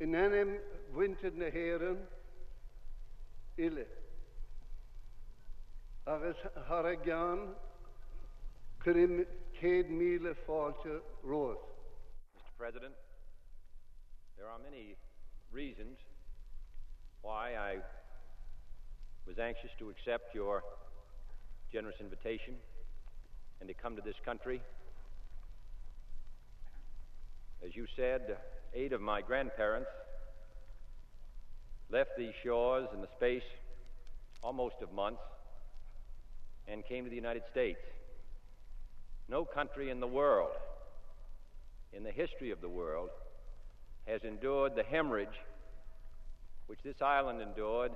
In enim winter na héan ile. Agus har a gan míle fáilte rós. Mr. President, there are many reasons why I was anxious to accept your generous invitation and to come to this country. As you said, eight of my grandparents left these shores in the space almost of months and came to the United States. No country in the world, in the history of the world, has endured the hemorrhage which this island endured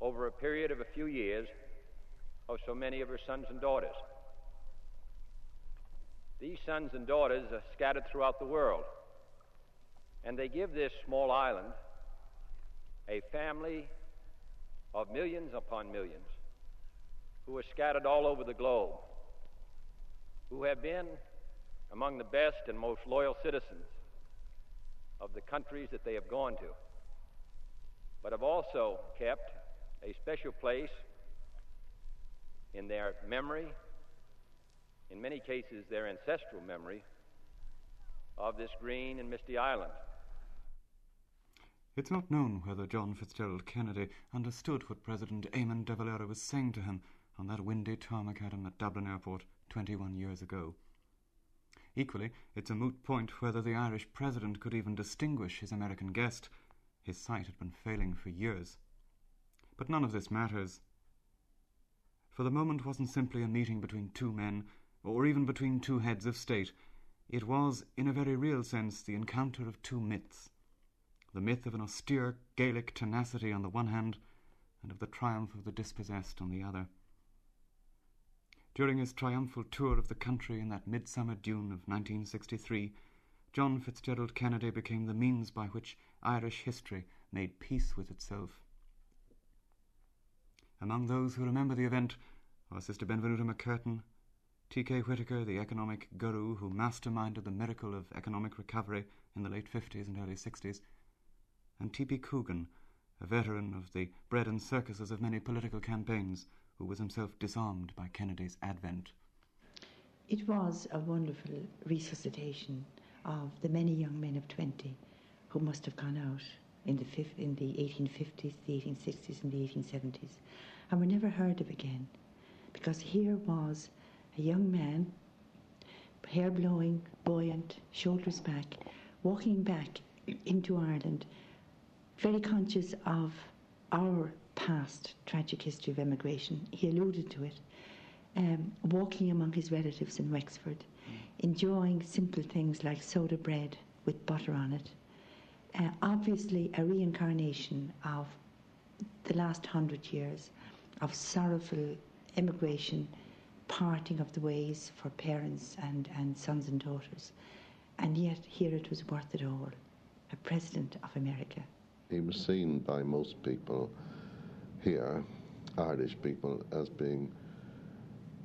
over a period of a few years of so many of her sons and daughters. These sons and daughters are scattered throughout the world, and they give this small island a family of millions upon millions who are scattered all over the globe, who have been among the best and most loyal citizens of the countries that they have gone to, but have also kept a special place in their memory in many cases, their ancestral memory of this green and misty island. It's not known whether John Fitzgerald Kennedy understood what President Eamon de Valera was saying to him on that windy tarmac at Dublin airport 21 years ago. Equally, it's a moot point whether the Irish president could even distinguish his American guest. His sight had been failing for years. But none of this matters. For the moment wasn't simply a meeting between two men or even between two heads of state. It was, in a very real sense, the encounter of two myths the myth of an austere Gaelic tenacity on the one hand, and of the triumph of the dispossessed on the other. During his triumphal tour of the country in that midsummer June of 1963, John Fitzgerald Kennedy became the means by which Irish history made peace with itself. Among those who remember the event are Sister Benvenuta MacCurtain, T.K. Whitaker, the economic guru who masterminded the miracle of economic recovery in the late 50s and early 60s, and T.P. Coogan, a veteran of the bread and circuses of many political campaigns, who was himself disarmed by Kennedy's advent. It was a wonderful resuscitation of the many young men of 20 who must have gone out in the, in the 1850s, the 1860s, and the 1870s, and were never heard of again. Because here was a young man, hair blowing, buoyant, shoulders back, walking back into Ireland, very conscious of our past tragic history of emigration. He alluded to it. Um, walking among his relatives in Wexford, enjoying simple things like soda bread with butter on it. Uh, obviously, a reincarnation of the last hundred years of sorrowful emigration parting of the ways for parents and, and sons and daughters. And yet, here it was worth it all. A president of America. He was seen by most people here, Irish people, as being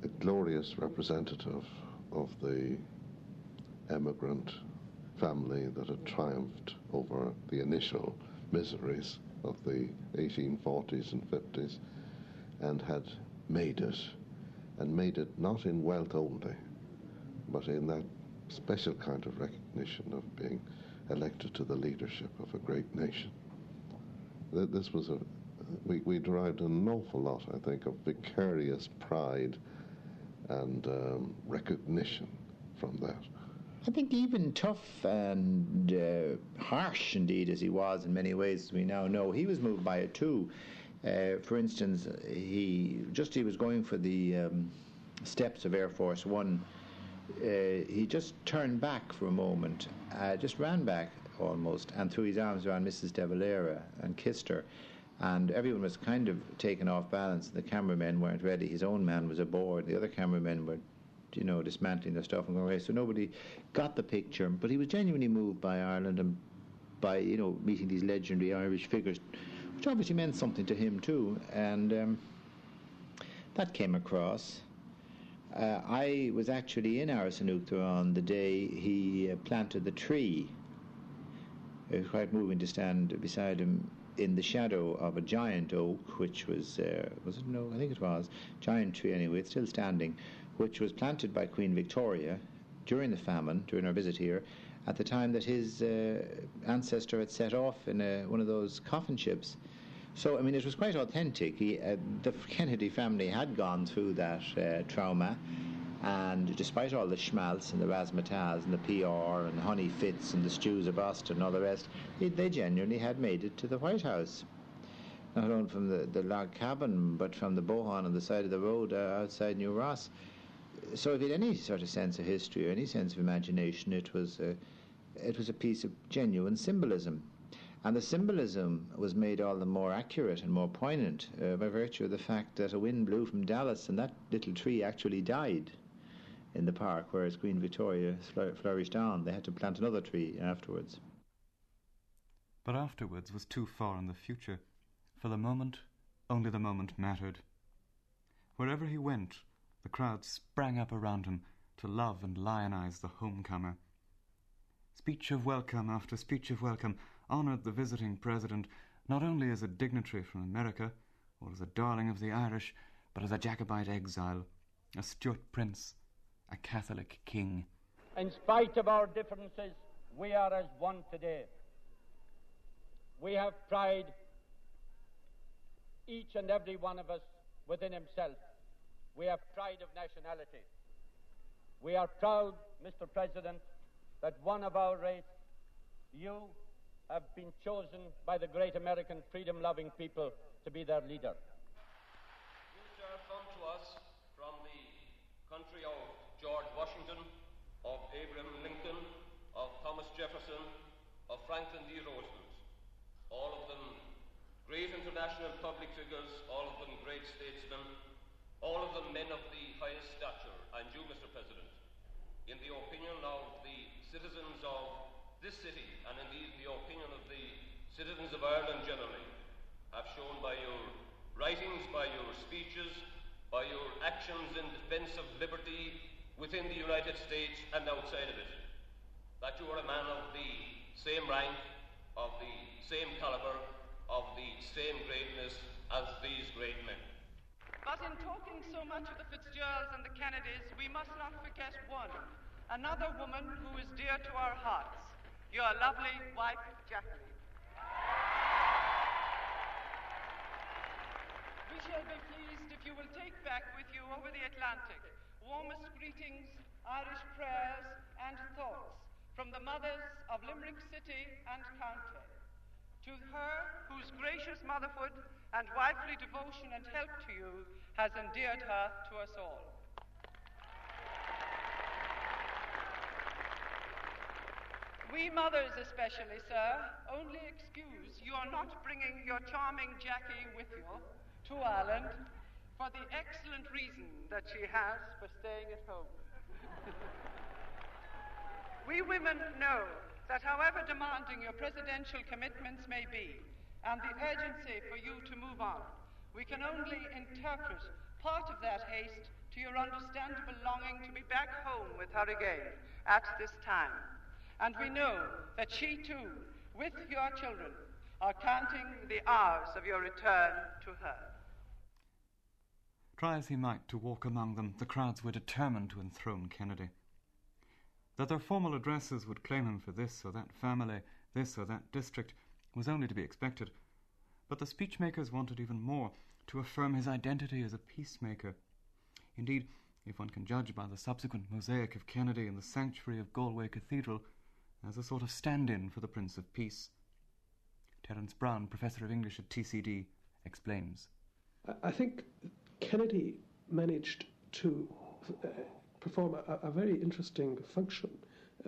a glorious representative of the emigrant family that had triumphed over the initial miseries of the 1840s and 50s and had made it and made it not in wealth only, but in that special kind of recognition of being elected to the leadership of a great nation. This was a we, we derived an awful lot, I think, of vicarious pride and um, recognition from that. I think even tough and uh, harsh, indeed, as he was in many ways, as we now know, he was moved by it too. Uh, for instance, he just he was going for the um, steps of Air Force One. Uh, he just turned back for a moment, uh, just ran back almost, and threw his arms around Mrs. De Valera and kissed her. And everyone was kind of taken off balance. The cameramen weren't ready. His own man was aboard. The other cameramen were, you know, dismantling their stuff and going away. So nobody got the picture. But he was genuinely moved by Ireland and by, you know, meeting these legendary Irish figures which obviously meant something to him too, and um, that came across. Uh, I was actually in Áras an Uachtaráin on the day he uh, planted the tree. It was quite moving to stand beside him in the shadow of a giant oak, which was, uh, was it no, I think it was, giant tree anyway, it's still standing, which was planted by Queen Victoria during the famine, during our visit here, at the time that his uh, ancestor had set off in a, one of those coffin ships. So, I mean, it was quite authentic. He, uh, the Kennedy family had gone through that uh, trauma, and despite all the schmaltz and the razzmatazz and the PR and the Honey Fitz and the stews of Boston and all the rest, they, they genuinely had made it to the White House. Not only from the, the log cabin, but from the bohan on the side of the road uh, outside New Ross. So, if had any sort of sense of history or any sense of imagination, it was, uh, it was a piece of genuine symbolism. And the symbolism was made all the more accurate and more poignant uh, by virtue of the fact that a wind blew from Dallas and that little tree actually died in the park, whereas Queen Victoria flourished on. They had to plant another tree afterwards. But afterwards was too far in the future. For the moment, only the moment mattered. Wherever he went, the crowd sprang up around him to love and lionize the homecomer. Speech of welcome after speech of welcome honoured the visiting president not only as a dignitary from America, or as a darling of the Irish, but as a Jacobite exile, a Stuart prince, a Catholic king. In spite of our differences, we are as one today. We have pride, each and every one of us, within himself. We have pride of nationality. We are proud, Mr. President, that one of our race, you, have been chosen by the great American freedom loving people to be their leader. You, sir, come to us from the country of George Washington, of Abraham Lincoln, of Thomas Jefferson, of Franklin D. Roosevelt. All of them great international public figures, all of them great statesmen, all of them men of the highest stature. And you, Mr. President, in the opinion of the citizens of this city, and indeed in the opinion of the citizens of Ireland generally, have shown by your writings, by your speeches, by your actions in defence of liberty, within the United States and outside of it, that you are a man of the same rank, of the same caliber, of the same greatness as these great men. But in talking so much of the Fitzgeralds and the Kennedys, we must not forget one, another woman who is dear to our hearts, your lovely wife, Jackie. We shall be pleased if you will take back with you over the Atlantic warmest greetings, Irish prayers, and thoughts from the mothers of Limerick City and County. To her whose gracious motherhood and wifely devotion and help to you has endeared her to us all. We mothers, especially, sir, only excuse you are not bringing your charming Jackie with you to Ireland for the excellent reason that she has for staying at home. we women know that however demanding your presidential commitments may be, and the urgency for you to move on, we can only interpret part of that haste to your understandable longing to be back home with her again at this time. And we know that she too, with your children, are counting the hours of your return to her. Try as he might to walk among them, the crowds were determined to enthrone Kennedy. That their formal addresses would claim him for this or that family, this or that district, was only to be expected. But the speechmakers wanted even more to affirm his identity as a peacemaker. Indeed, if one can judge by the subsequent mosaic of Kennedy in the sanctuary of Galway Cathedral, as a sort of stand in for the Prince of Peace. Terence Brown, Professor of English at TCD, explains. I think Kennedy managed to uh, perform a, a, very interesting function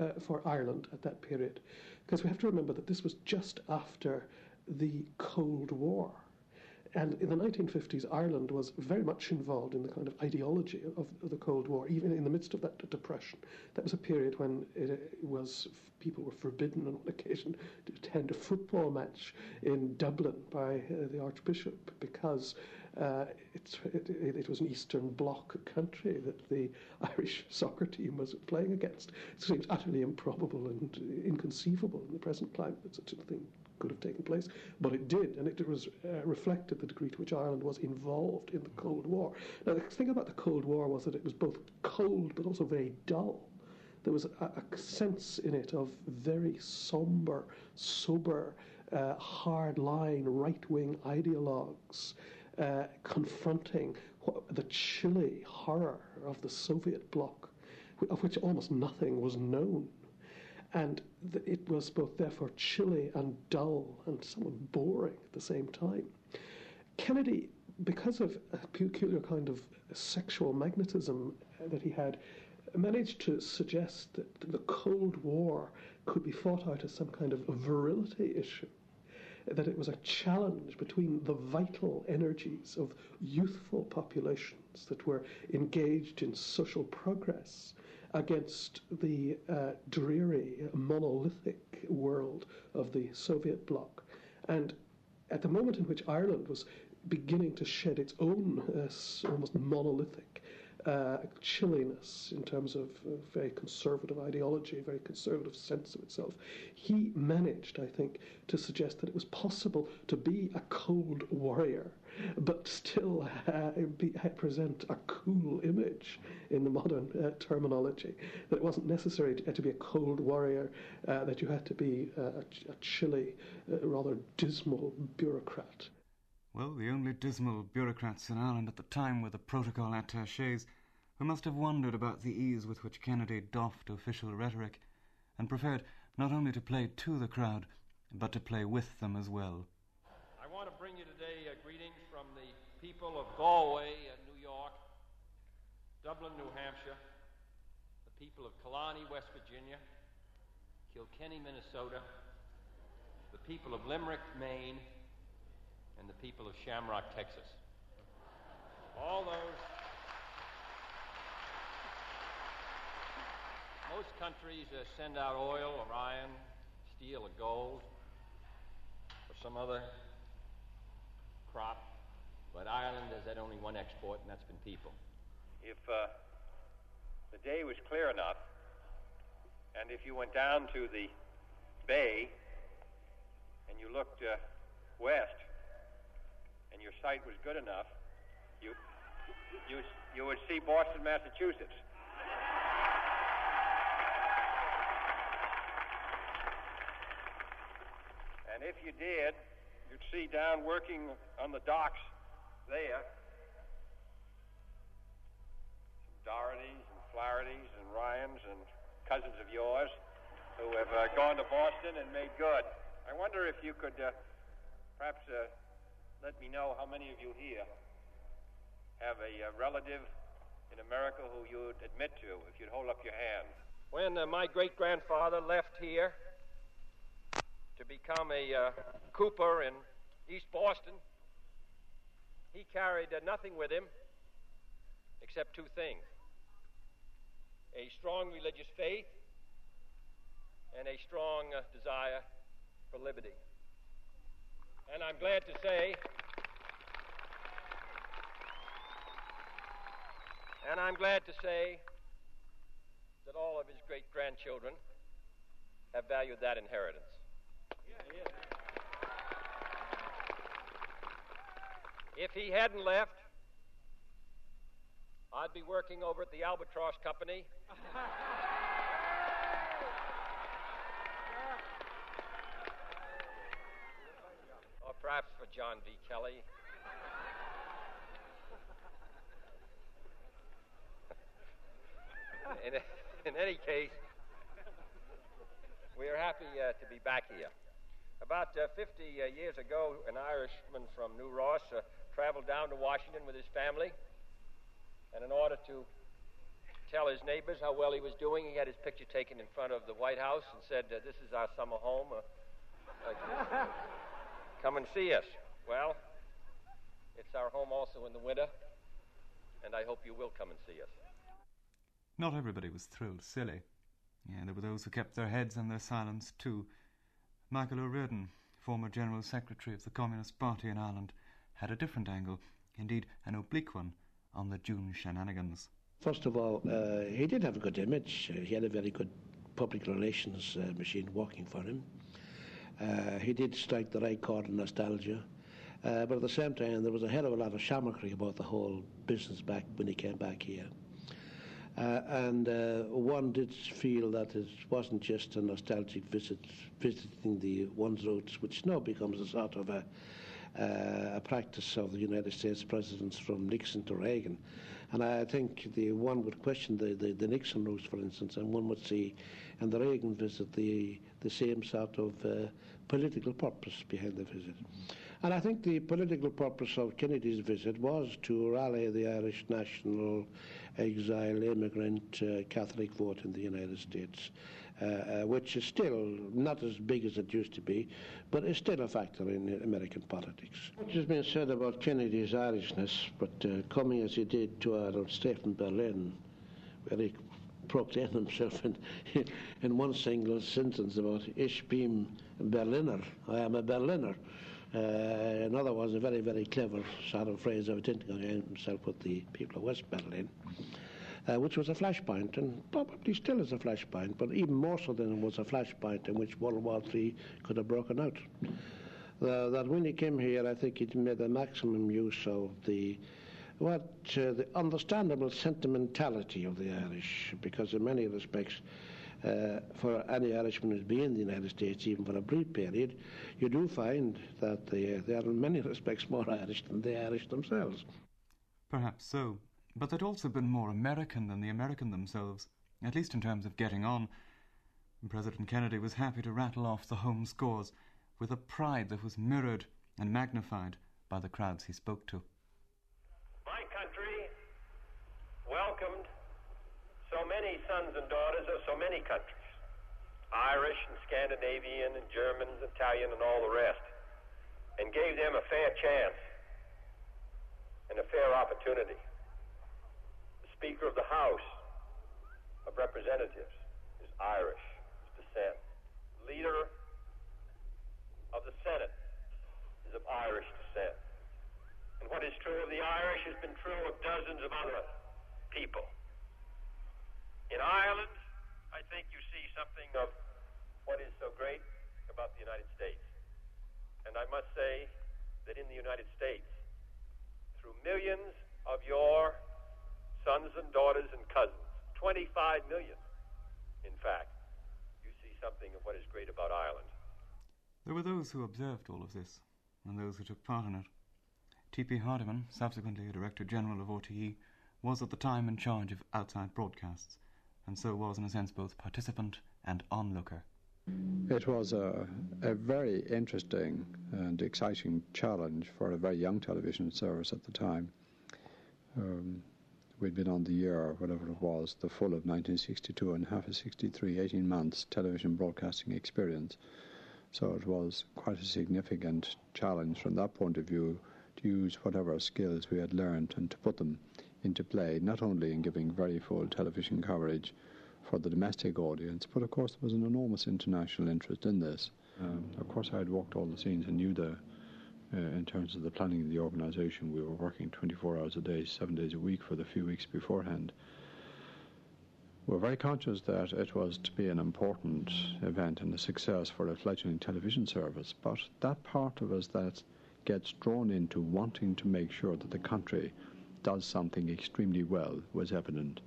uh, for Ireland at that period, because we have to remember that this was just after the Cold War. And in the 1950s, Ireland was very much involved in the kind of ideology of, of the Cold War, even in the midst of that depression. That was a period when it was people were forbidden on occasion to attend a football match in Dublin by uh, the Archbishop because it, it, it, was an Eastern Bloc country that the Irish soccer team was playing against. It seems utterly improbable and inconceivable in the present climate that such a thing could have taken place, but it did, and it was uh, reflected the degree to which Ireland was involved in the Cold War. Now, the thing about the Cold War was that it was both cold but also very dull. There was a, a sense in it of very somber, sober, uh, hard line right wing ideologues uh, confronting the chilly horror of the Soviet bloc, of which almost nothing was known. And th- it was both therefore chilly and dull and somewhat boring at the same time. Kennedy, because of a peculiar kind of sexual magnetism that he had, managed to suggest that the Cold War could be fought out as some kind of virility issue that it was a challenge between the vital energies of youthful populations that were engaged in social progress against the uh, dreary, monolithic world of the Soviet bloc. And at the moment in which Ireland was beginning to shed its own uh, almost monolithic uh, chilliness in terms of uh, very conservative ideology, a very conservative sense of itself. He managed, I think, to suggest that it was possible to be a cold warrior, but still uh, be, present a cool image in the modern uh, terminology. That it wasn't necessary to, to be a cold warrior, uh, that you had to be uh, a, a chilly, rather dismal bureaucrat. Well, the only dismal bureaucrats in Ireland at the time were the protocol attaches, who must have wondered about the ease with which Kennedy doffed official rhetoric, and preferred not only to play to the crowd, but to play with them as well. I want to bring you today a greeting from the people of Galway, and New York, Dublin, New Hampshire, the people of Killarney, West Virginia, Kilkenny, Minnesota, the people of Limerick, Maine, and the people of Shamrock, Texas. All those. Most countries uh, send out oil or iron, steel or gold, or some other crop, but Ireland has had only one export, and that's been people. If uh, the day was clear enough, and if you went down to the bay and you looked uh, west, and your sight was good enough, you, you, you would see Boston, Massachusetts. And if you did, you'd see down working on the docks there some Dohertys and Flahertys and Ryans and cousins of yours who have uh, gone to Boston and made good. I wonder if you could uh, perhaps uh, let me know how many of you here have a uh, relative in America who you'd admit to if you'd hold up your hand. When uh, my great grandfather left here to become a uh, cooper in East Boston, he carried uh, nothing with him except two things a strong religious faith and a strong uh, desire for liberty. And I'm glad to say, and I'm glad to say that all of his great grandchildren have valued that inheritance. If he hadn't left, I'd be working over at the Albatross Company. perhaps for John V. Kelly. in, in, any case, we are happy uh, to be back here. About uh, 50 uh, years ago, an Irishman from New Ross uh, traveled down to Washington with his family, and in order to tell his neighbors how well he was doing, he had his picture taken in front of the White House and said, uh, This is our summer home. Come and see us. Well, it's our home also in the winter, and I hope you will come and see us. Not everybody was thrilled silly. Yeah, there were those who kept their heads and their silence too. Michael O'Riordan, former General Secretary of the Communist Party in Ireland, had a different angle. indeed an oblique one, on the June shenanigans. First of all, uh, he did have a good image. Uh, he had a very good public relations uh, machine working for him. Uh, he did strike the right chord of nostalgia. Uh, but at the same time, there was a hell of a lot of shamrockry about the whole business back when he came back here. Uh, and uh, one did feel that it wasn't just a nostalgic visit, visiting the one's roots, which now becomes a sort of a, uh, a practice of the United States presidents from Nixon to Reagan. And I think the one would question the, the, the Nixon roots, for instance, and one would see in the Reagan visit the, the same sort of uh, political purpose behind the visit. And I think the political purpose of Kennedy's visit was to rally the Irish national exile immigrant uh, Catholic vote in the United States, uh, uh, which is still not as big as it used to be, but is still a factor in American politics. Much has been said about Kennedy's Irishness, but uh, coming as he did to our state in Berlin, where he proclaimed himself in, in one single sentence about Ich bin Berliner, I am a Berliner. Uh, in other words, a very, very clever sort of phrase of identifying himself with the people of West Berlin, uh, which was a flashpoint, and probably still is a flashpoint, but even more so than it was a flashpoint in which World War III could have broken out. Uh, that when he came here, I think he made the maximum use of the what uh, the understandable sentimentality of the Irish, because in many respects, uh, for any Irishman who's been in the United States, even for a brief period, you do find that they, they are in many respects more Irish than the Irish themselves. Perhaps so, but they'd also been more American than the American themselves, at least in terms of getting on. President Kennedy was happy to rattle off the home scores with a pride that was mirrored and magnified by the crowds he spoke to. My country welcomed so many sons and daughters of so many countries Irish and Scandinavian and Germans, Italian, and all the rest and gave them a fair chance and a fair opportunity. Of the House of Representatives is Irish, descent. Leader of the Senate is of Irish descent. And what is true of the Irish has been true of dozens of other people. In Ireland, I think you see something of what is so great about the United States. And I must say that in the United States, through millions of your sons and daughters and cousins, 25 million, in fact, you see something of what is great about Ireland. There were those who observed all of this, and those who took part in it. T.P. Hardiman, subsequently Director General of RTE, was at the time in charge of outside broadcasts and so was, in a sense, both participant and onlooker. It was a, a very interesting and exciting challenge for a very young television service at the time. Um, we'd been on the year, whatever it was, the full of 1962 and half of 63, 18 months television broadcasting experience. So it was quite a significant challenge from that point of view to use whatever skills we had learned and to put them into play, not only in giving very full television coverage for the domestic audience, but of course there was an enormous international interest in this. Um, of course, I had walked all the scenes and knew the, uh, in terms of the planning of the organisation, we were working 24 hours a day, seven days a week for the few weeks beforehand. We were very conscious that it was to be an important event and a success for a fledgling television service, but that part of us that gets drawn into wanting to make sure that the country does something extremely well was evident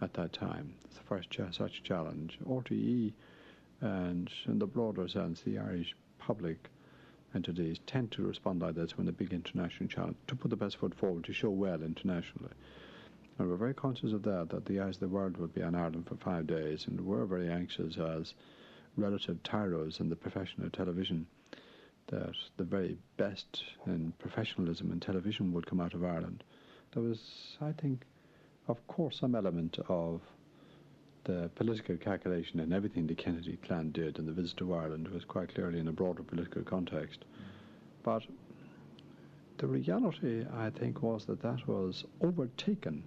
at that time. The first ch- such challenge. RTE and, in the broader sense, the Irish public entities tend to respond like this when a big international challenge to put the best foot forward to show well internationally. And we're very conscious of that, that the eyes of the world would be on Ireland for five days, and we're very anxious as relative tyros in the profession of television that the very best in professionalism in television would come out of Ireland there was, I think, of course, some element of the political calculation in everything the Kennedy clan did, and the visit to Ireland was quite clearly in a broader political context. But the reality, I think, was that that was overtaken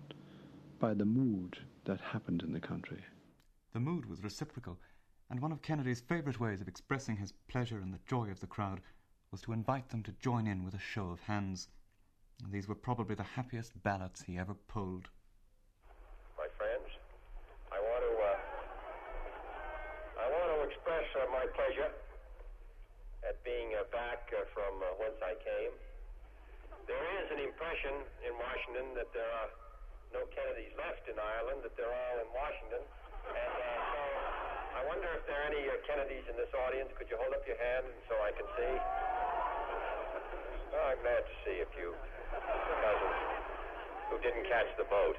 by the mood that happened in the country. The mood was reciprocal, and one of Kennedy's favourite ways of expressing his pleasure and the joy of the crowd was to invite them to join in with a show of hands. These were probably the happiest ballots he ever pulled. My friends, I want to, uh, I want to pleasure at being uh, back uh, from uh, whence I came. There is an impression in Washington that there are no Kennedys left in Ireland, that they're all in Washington. And uh, so I wonder if there are any uh, Kennedys in this audience. Could you hold up your hand so I can see? Oh, I'm glad to see a few cousins who didn't catch the boat.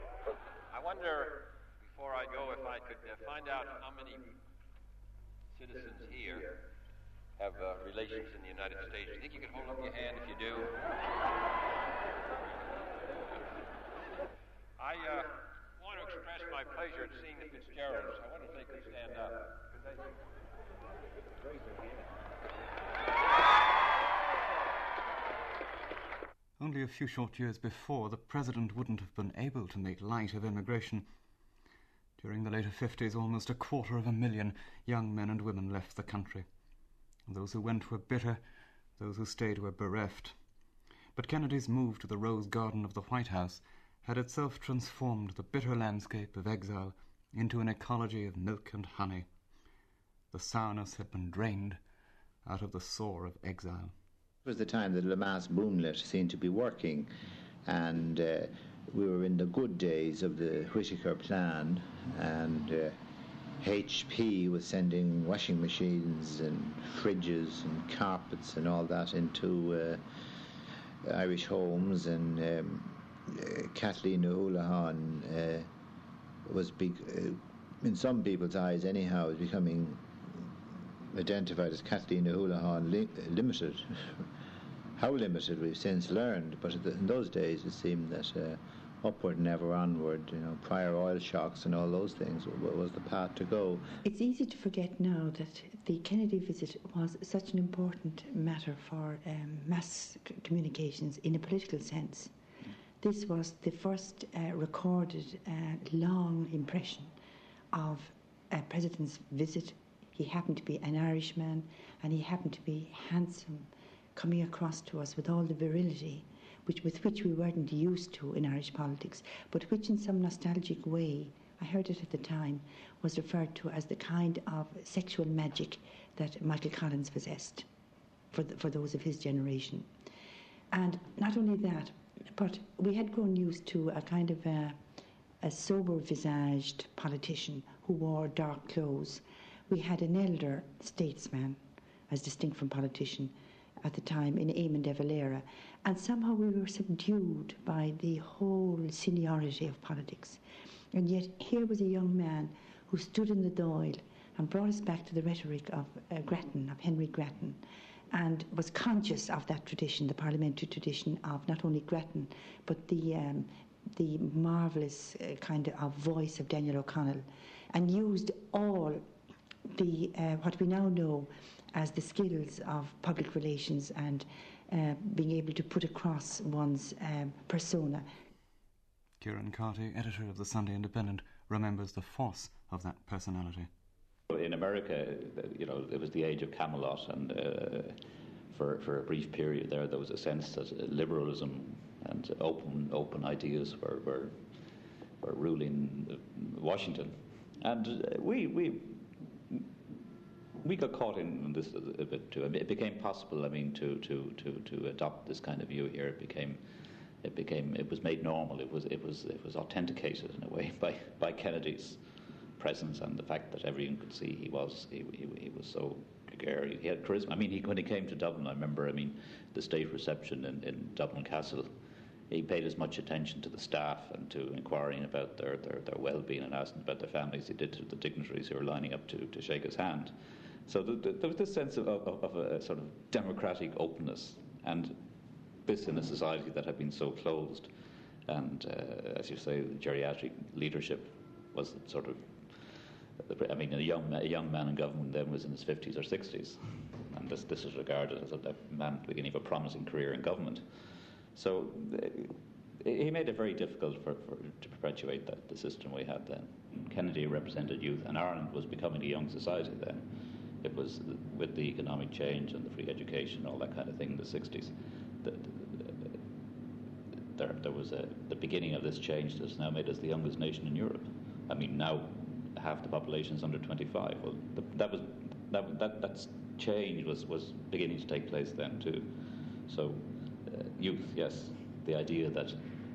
I wonder, before I go, if I could uh, find out how many citizens here have uh, relations in the United States. Do you think you could hold up your hand if you do? I uh, want to express my pleasure at seeing the Fitzgeralds. I wonder if they could stand up. Only a few short years before, the president wouldn't have been able to make light of immigration. During the later 50s, almost a quarter of a million young men and women left the country. Those who went were bitter, those who stayed were bereft. But Kennedy's move to the rose garden of the White House had itself transformed the bitter landscape of exile into an ecology of milk and honey. The sourness had been drained out of the sore of exile. It was the time that Lemass Boomlet seemed to be working, and uh, we were in the good days of the Whitaker plan, and uh, HP was sending washing machines and fridges and carpets and all that into uh, Irish homes, and um, uh, Kathleen O'Houlihan uh, was big, uh, in some people's eyes anyhow, was becoming identified as Kathleen O'Houlihan li- Limited. How limited we've since learned, but in those days it seemed that uh, upward, never onward. You know, prior oil shocks and all those things was the path to go. It's easy to forget now that the Kennedy visit was such an important matter for um, mass communications in a political sense. This was the first uh, recorded uh, long impression of a president's visit. He happened to be an Irishman and he happened to be handsome, coming across to us with all the virility which, with which we weren't used to in Irish politics, but which in some nostalgic way, I heard it at the time, was referred to as the kind of sexual magic that Michael Collins possessed for, the, for those of his generation. And not only that, but we had grown used to a kind of a, a sober visaged politician who wore dark clothes. We had an elder statesman, as distinct from politician, at the time in Eamon de Valera, and somehow we were subdued by the whole seniority of politics. And yet here was a young man who stood in the Dáil and brought us back to the rhetoric of uh, Grattan, of Henry Grattan, and was conscious of that tradition, the parliamentary tradition of not only Grattan, but the, um, the marvellous uh, kind of voice of Daniel O'Connell, and used all the uh, what we now know as the skills of public relations and uh, being able to put across one's um, persona. Kieran Carty, editor of the Sunday Independent, remembers the force of that personality. In America, you know, it was the age of Camelot, and uh, for, for a brief period there, there was a sense that liberalism and open open ideas were, were, were ruling Washington. And uh, we, we we got caught in this a bit too. I mean, it became possible. I mean, to, to, to, to adopt this kind of view here. It became, it became, it was made normal. It was, it was, it was authenticated in a way by, by Kennedy's presence and the fact that everyone could see he was, he, he, he was so gregarious. He had charisma. I mean, he, when he came to Dublin, I remember. I mean, the state reception in, in Dublin Castle. He paid as much attention to the staff and to inquiring about their, their, their well-being and asking about their families he did to the dignitaries who were lining up to, to shake his hand. So the, the, there was this sense of, of, of, a sort of democratic openness, and this in a society that had been so closed. And uh, as you say, the geriatric leadership was sort of. I mean, a young, a young man in government then was in his 50s or 60s, and this, this is regarded as a, a man beginning of a promising career in government. So uh, he made it very difficult for, for, to perpetuate that, the system we had then. Kennedy represented youth, and Ireland was becoming a young society then it was with the economic change and the free education, all that kind of thing in the 60s. The, there, there was a, the beginning of this change that's now made us the youngest nation in Europe. I mean, now half the population is under 25. Well, the, that was that, that that's change was, was beginning to take place then too. So, uh, youth, yes, the idea that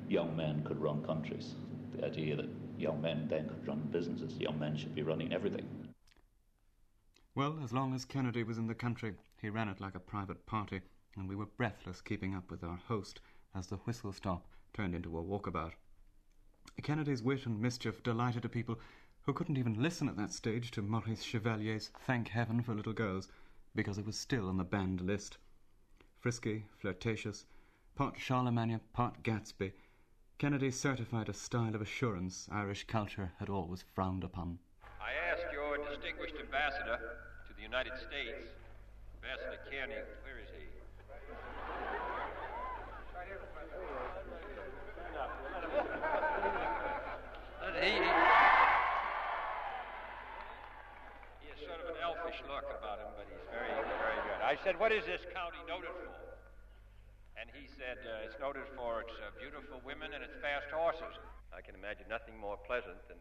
young men could run countries, the idea that young men then could run businesses, young men should be running everything. Well, as long as Kennedy was in the country, he ran it like a private party, and we were breathless keeping up with our host as the whistle stop turned into a walkabout. Kennedy's wit and mischief delighted a people who couldn't even listen at that stage to Maurice Chevalier's Thank Heaven for Little Girls because it was still on the banned list. Frisky, flirtatious, part Charlemagne, part Gatsby, Kennedy certified a style of assurance Irish culture had always frowned upon. I ask your distinguished ambassador United States, Ambassador Kiernan, where is he? He, he, elfish look about him, but he's very, very good. I said, What is this county noted for? And he said, uh, It's noted for its uh, beautiful women and its fast horses. I can imagine nothing more pleasant than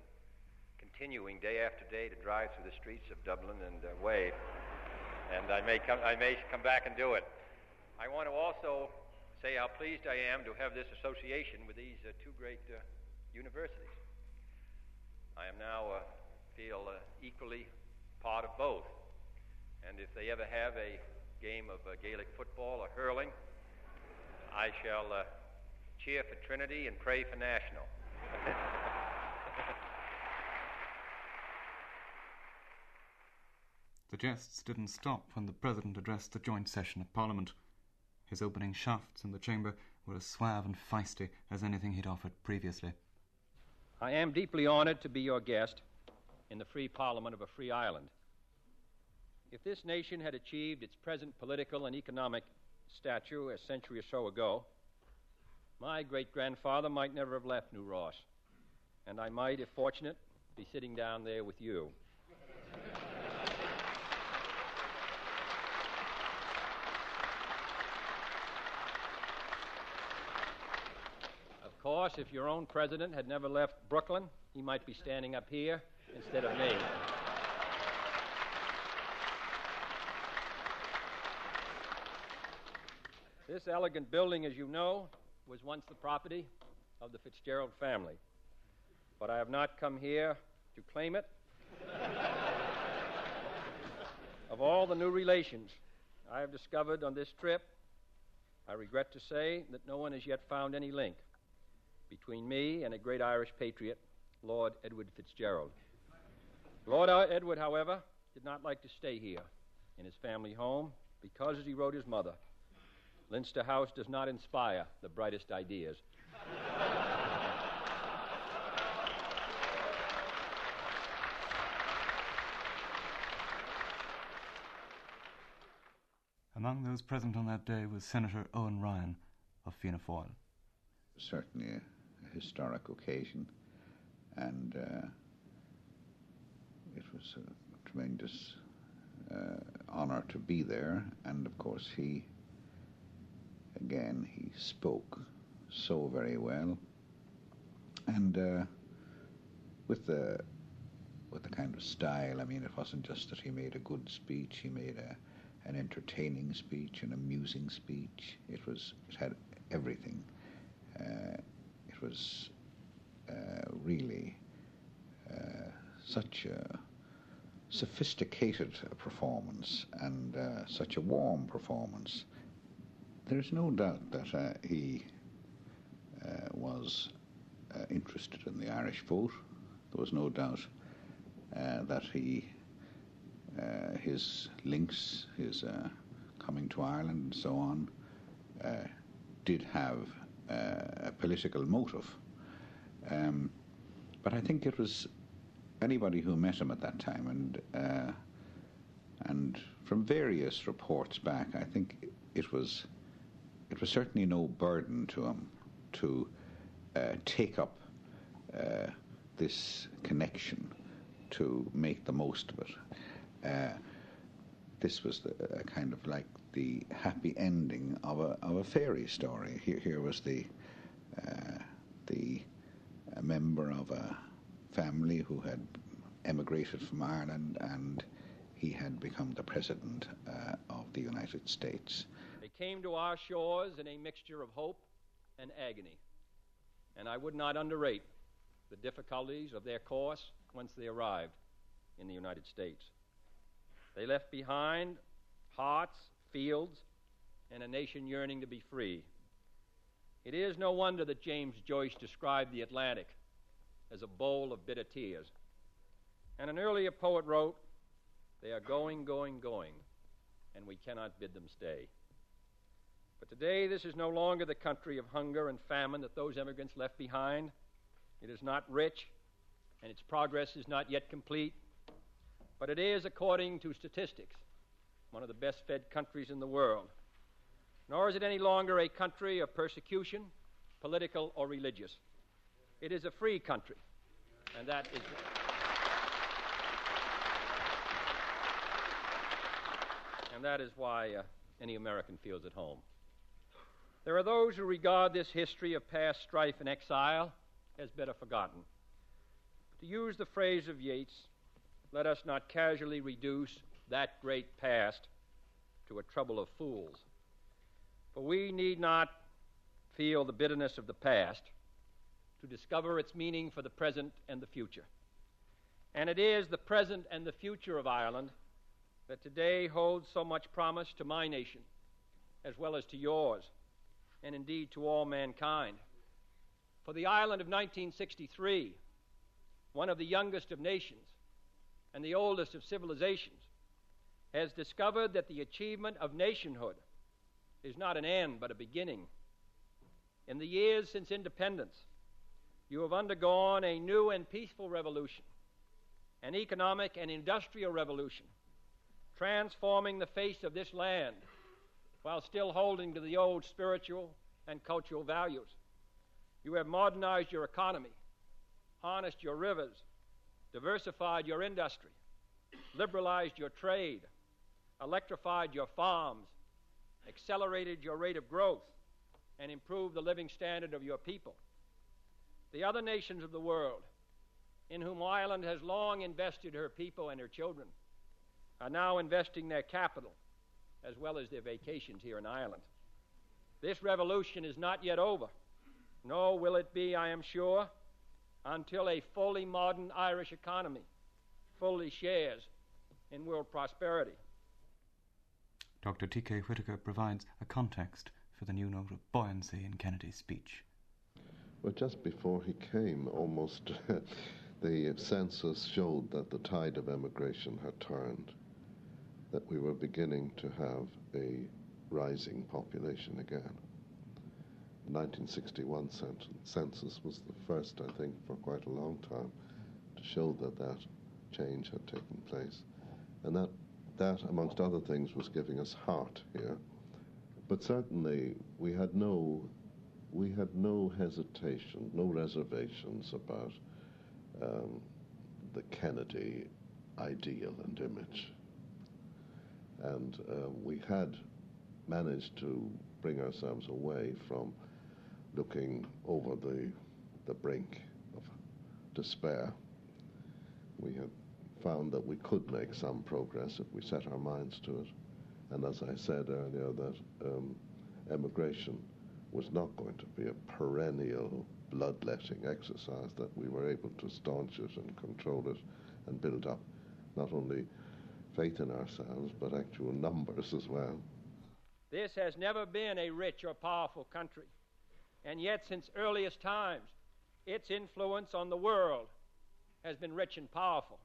continuing day after day to drive through the streets of Dublin and uh, wave. And I may, come, I may come back and do it. I want to also say how pleased I am to have this association with these uh, two great uh, universities. I am now uh, feel equally part of both. And if they ever have a game of uh, Gaelic football or hurling, I shall uh, cheer for Trinity and pray for National. the jests didn't stop when the President addressed the joint session of Parliament. His opening shafts in the chamber were as suave and feisty as anything he'd offered previously. I am deeply honored to be your guest in the free parliament of a free island. If this nation had achieved its present political and economic stature a century or so ago, my great grandfather might never have left New Ross, and I might, if fortunate, be sitting down there with you. of course, if your own president had never left Brooklyn, he might be standing up here instead of me. This elegant building, as you know, was once the property of the Fitzgerald family. But I have not come here to claim it. of all the new relations I have discovered on this trip, I regret to say that no one has yet found any link between me and a great Irish patriot, Lord Edward Fitzgerald. Lord Edward, however, did not like to stay here in his family home because, as he wrote his mother, Leinster House does not inspire the brightest ideas. Among those present on that day was Senator Eoin Ryan of Fianna Fáil. Certainly a, a historic occasion, and uh, it was a tremendous uh, honour to be there. And of course, he again he spoke so very well, and uh, with the with the kind of style. I mean, it wasn't just that he made a good speech; he made a an entertaining speech, an amusing speech. It was it had everything. Uh, was uh, really uh, such a sophisticated performance and uh, such a warm performance. There's no doubt that uh, he uh, was uh, interested in the Irish vote. There was no doubt that he, his links, his coming to Ireland and so on, did have a political motive. Um, but I think it was anybody who met him at that time, and uh, and from various reports back, I think it was it was certainly no burden to him to uh, take up uh, this connection to make the most of it. Uh, this was the, a kind of like the happy ending of a of a fairy story. Here, here was the uh, the a member of a family who had emigrated from Ireland and he had become the president uh, of the United States. They came to our shores in a mixture of hope and agony, and I would not underrate the difficulties of their course once they arrived in the United States. They left behind hearts, fields, and a nation yearning to be free. It is no wonder that James Joyce described the Atlantic as a bowl of bitter tears. And an earlier poet wrote, They are going, going, going, and we cannot bid them stay. But today, this is no longer the country of hunger and famine that those immigrants left behind. It is not rich, and its progress is not yet complete. But it is, according to statistics, one of the best fed countries in the world. Nor is it any longer a country of persecution, political or religious. It is a free country, and that is. And that is why uh, any American feels at home. There are those who regard this history of past strife and exile as better forgotten. To use the phrase of Yeats, let us not casually reduce that great past to a trouble of fools. For we need not feel the bitterness of the past to discover its meaning for the present and the future. And it is the present and the future of Ireland that today holds so much promise to my nation, as well as to yours, and indeed to all mankind. For the Ireland of 1963, one of the youngest of nations and the oldest of civilizations, has discovered that the achievement of nationhood is not an end but a beginning. In the years since independence, you have undergone a new and peaceful revolution, an economic and industrial revolution, transforming the face of this land while still holding to the old spiritual and cultural values. You have modernized your economy, harnessed your rivers, diversified your industry, liberalized your trade, electrified your farms, accelerated your rate of growth, and improved the living standard of your people. The other nations of the world, in whom Ireland has long invested her people and her children, are now investing their capital as well as their vacations here in Ireland. This revolution is not yet over, nor will it be, I am sure, until a fully modern Irish economy fully shares in world prosperity. Dr. T.K. Whitaker provides a context for the new note of buoyancy in Kennedy's speech. Well, just before he came, almost the census showed that the tide of emigration had turned, that we were beginning to have a rising population again. The 1961 census was the first, I think, for quite a long time to show that that change had taken place. And that, that, amongst other things, was giving us heart here. But certainly we had no, we had no hesitation, no reservations about um, the Kennedy ideal and image. And uh, we had managed to bring ourselves away from looking over the, the brink of despair. We had found that we could make some progress if we set our minds to it. And as I said earlier, that um, emigration was not going to be a perennial bloodletting exercise, that we were able to staunch it and control it and build up not only faith in ourselves, but actual numbers as well. This has never been a rich or powerful country. And yet, since earliest times, its influence on the world has been rich and powerful.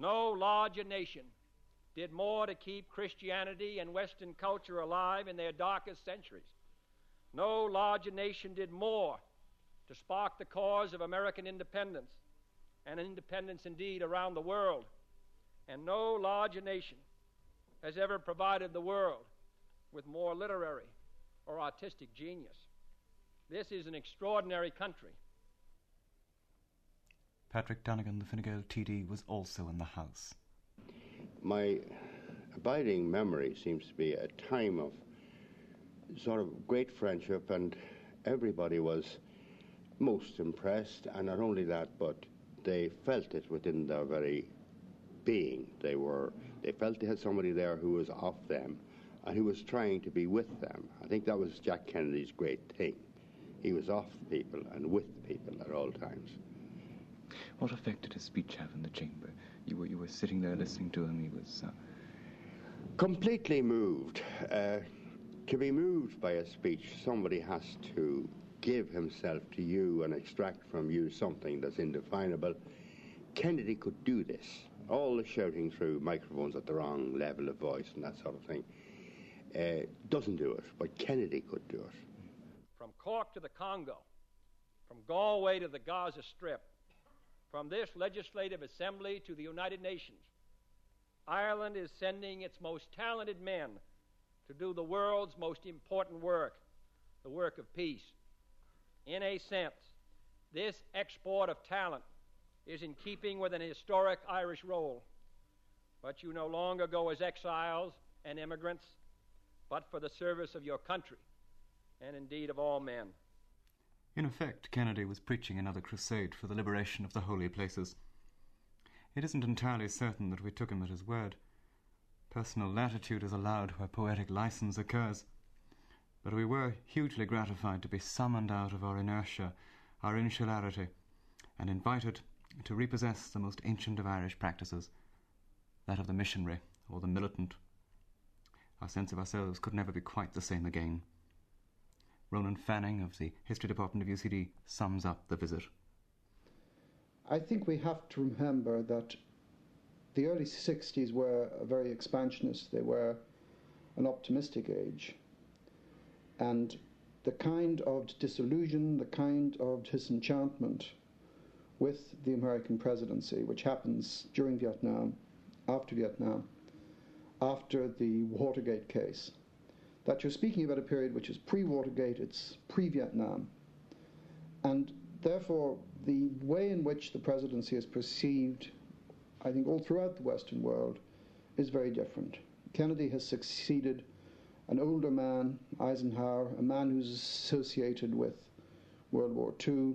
No larger nation did more to keep Christianity and Western culture alive in their darkest centuries. No larger nation did more to spark the cause of American independence, and independence indeed around the world. And no larger nation has ever provided the world with more literary or artistic genius. This is an extraordinary country. Patrick Donegan, the Fine Gael TD, was also in the House. My abiding memory seems to be a time of sort of great friendship and everybody was most impressed, and not only that, but they felt it within their very being. They were they felt they had somebody there who was of them and who was trying to be with them. I think that was Jack Kennedy's great thing. He was off the people and with the people at all times. What effect did his speech have in the chamber? You were you were sitting there listening to him. He was uh... completely moved. Uh, to be moved by a speech, somebody has to give himself to you and extract from you something that's indefinable. Kennedy could do this. All the shouting through microphones at the wrong level of voice and that sort of thing uh, doesn't do it, but Kennedy could do it. From Cork to the Congo, from Galway to the Gaza Strip, from this legislative assembly to the United Nations, Ireland is sending its most talented men to do the world's most important work, the work of peace. In a sense, this export of talent is in keeping with an historic Irish role. But you no longer go as exiles and immigrants, but for the service of your country, and indeed of all men. In effect, Kennedy was preaching another crusade for the liberation of the holy places. It isn't entirely certain that we took him at his word. Personal latitude is allowed where poetic license occurs. But we were hugely gratified to be summoned out of our inertia, our insularity, and invited to repossess the most ancient of Irish practices, that of the missionary or the militant. Our sense of ourselves could never be quite the same again. Ronan Fanning of the History Department of UCD sums up the visit. I think we have to remember that the early 60s were a very expansionist, they were an optimistic age. And the kind of disillusion, the kind of disenchantment with the American presidency, which happens during Vietnam, after Vietnam, after the Watergate case, that you're speaking about a period which is pre Watergate, it's pre Vietnam. And therefore, the way in which the presidency is perceived, I think, all throughout the Western world, is very different. Kennedy has succeeded an older man, Eisenhower, a man who's associated with World War II,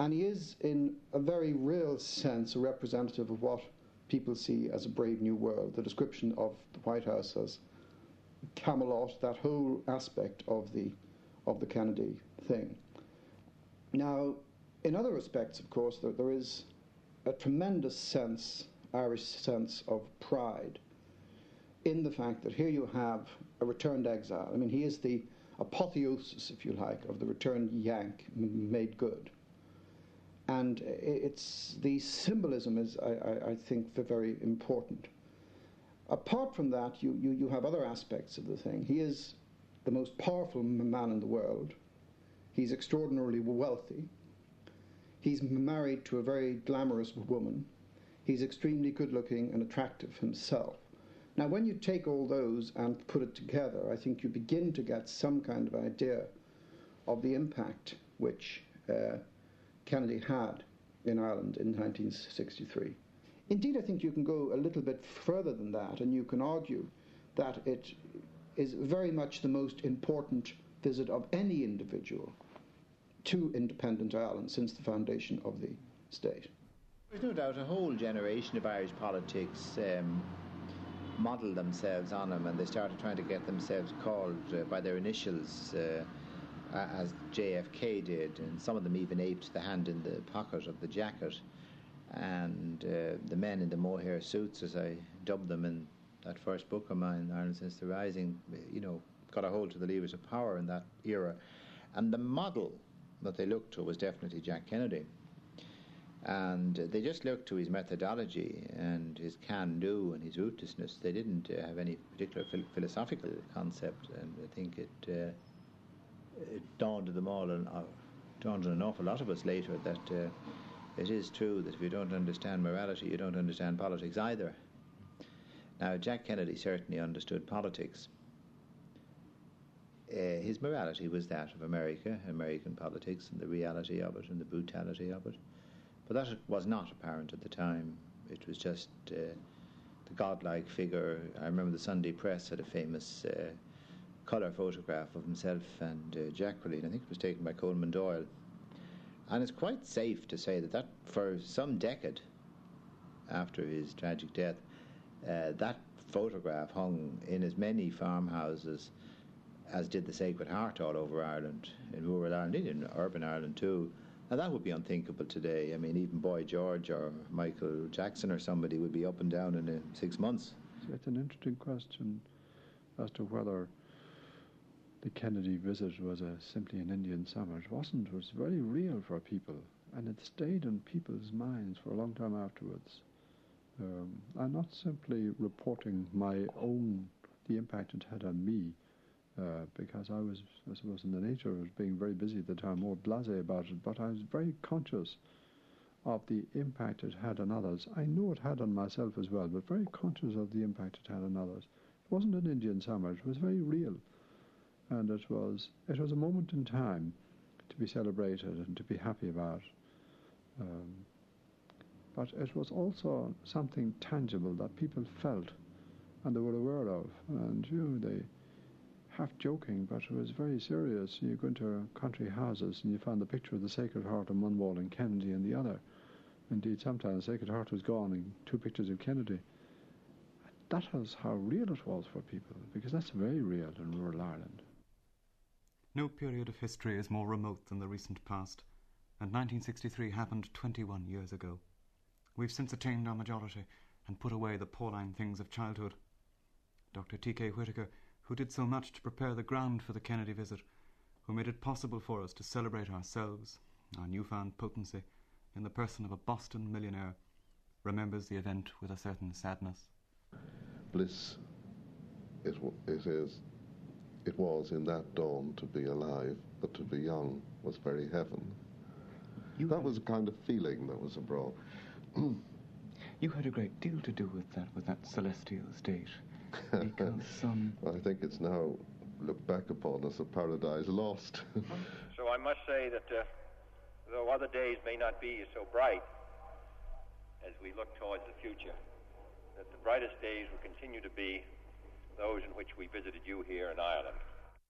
and he is, in a very real sense, a representative of what people see as a brave new world. The description of the White House as Camelot, that whole aspect of the of the Kennedy thing. Now, in other respects, of course, there, there is a tremendous sense, Irish sense of pride in the fact that here you have a returned exile. I mean, he is the apotheosis, if you like, of the returned Yank made good. And it's the symbolism is, I, I, I think, very important. Apart from that, you, you, you have other aspects of the thing. He is the most powerful man in the world. He's extraordinarily wealthy. He's married to a very glamorous woman. He's extremely good looking and attractive himself. Now, when you take all those and put it together, I think you begin to get some kind of idea of the impact which uh, Kennedy had in Ireland in 1963. Indeed, I think you can go a little bit further than that, and you can argue that it is very much the most important visit of any individual to independent Ireland since the foundation of the state. There's no doubt a whole generation of Irish politics um, modelled themselves on him and they started trying to get themselves called uh, by their initials uh, as JFK did, and some of them even aped the hand in the pocket of the jacket. And uh, the men in the mohair suits, as I dubbed them in that first book of mine, Ireland Since the Rising, you know, got a hold to the levers of power in that era. And the model that they looked to was definitely Jack Kennedy. And they just looked to his methodology and his can do and his rootlessness. They didn't uh, have any particular philosophical concept, and I think it, uh, it dawned on them all, and uh, dawned on an awful lot of us later that uh, it is true that if you don't understand morality, you don't understand politics either. Now, Jack Kennedy certainly understood politics. Uh, his morality was that of America, American politics, and the reality of it and the brutality of it. But that was not apparent at the time. It was just uh, the godlike figure. I remember the Sunday Press had a famous uh, colour photograph of himself and uh, Jacqueline. I think it was taken by Colman Doyle. And it's quite safe to say that, that for some decade after his tragic death, uh, that photograph hung in as many farmhouses as did the Sacred Heart all over Ireland, in rural Ireland, in urban Ireland too. Now that would be unthinkable today. I mean, even Boy George or Michael Jackson or somebody would be up and down in uh, six months. It's an interesting question as to whether the Kennedy visit was a, simply an Indian summer. It wasn't. It was very real for people, and it stayed in people's minds for a long time afterwards. Um, I'm not simply reporting my own, the impact it had on me, uh, because I was, I suppose, in the nature of being very busy at the time, more blasé about it, but I was very conscious of the impact it had on others. I know it had on myself as well, but very conscious of the impact it had on others. It wasn't an Indian summer, it was very real. And it was, it was a moment in time to be celebrated and to be happy about. Um, but it was also something tangible that people felt and they were aware of. And you know, they half joking, but it was very serious. You go into country houses and you find the picture of the Sacred Heart on one wall and Kennedy on the other. Indeed, sometimes the Sacred Heart was gone and two pictures of Kennedy. That was how real it was for people, because that's very real in rural Ireland. No period of history is more remote than the recent past, and 1963 happened 21 years ago. We've since attained our majority and put away the Pauline things of childhood. Dr. T.K. Whitaker, who did so much to prepare the ground for the Kennedy visit, who made it possible for us to celebrate ourselves, our newfound potency, in the person of a Boston millionaire, remembers the event with a certain sadness. Bliss, it, it is it was in that dawn to be alive, but to be young was very heaven. You that was a kind of feeling that was abroad. you had a great deal to do with that, with that celestial state. Because, um... I think it's now looked back upon as a paradise lost. so I must say that uh, though other days may not be so bright as we look towards the future, that the brightest days will continue to be those in which we visited you here in Ireland.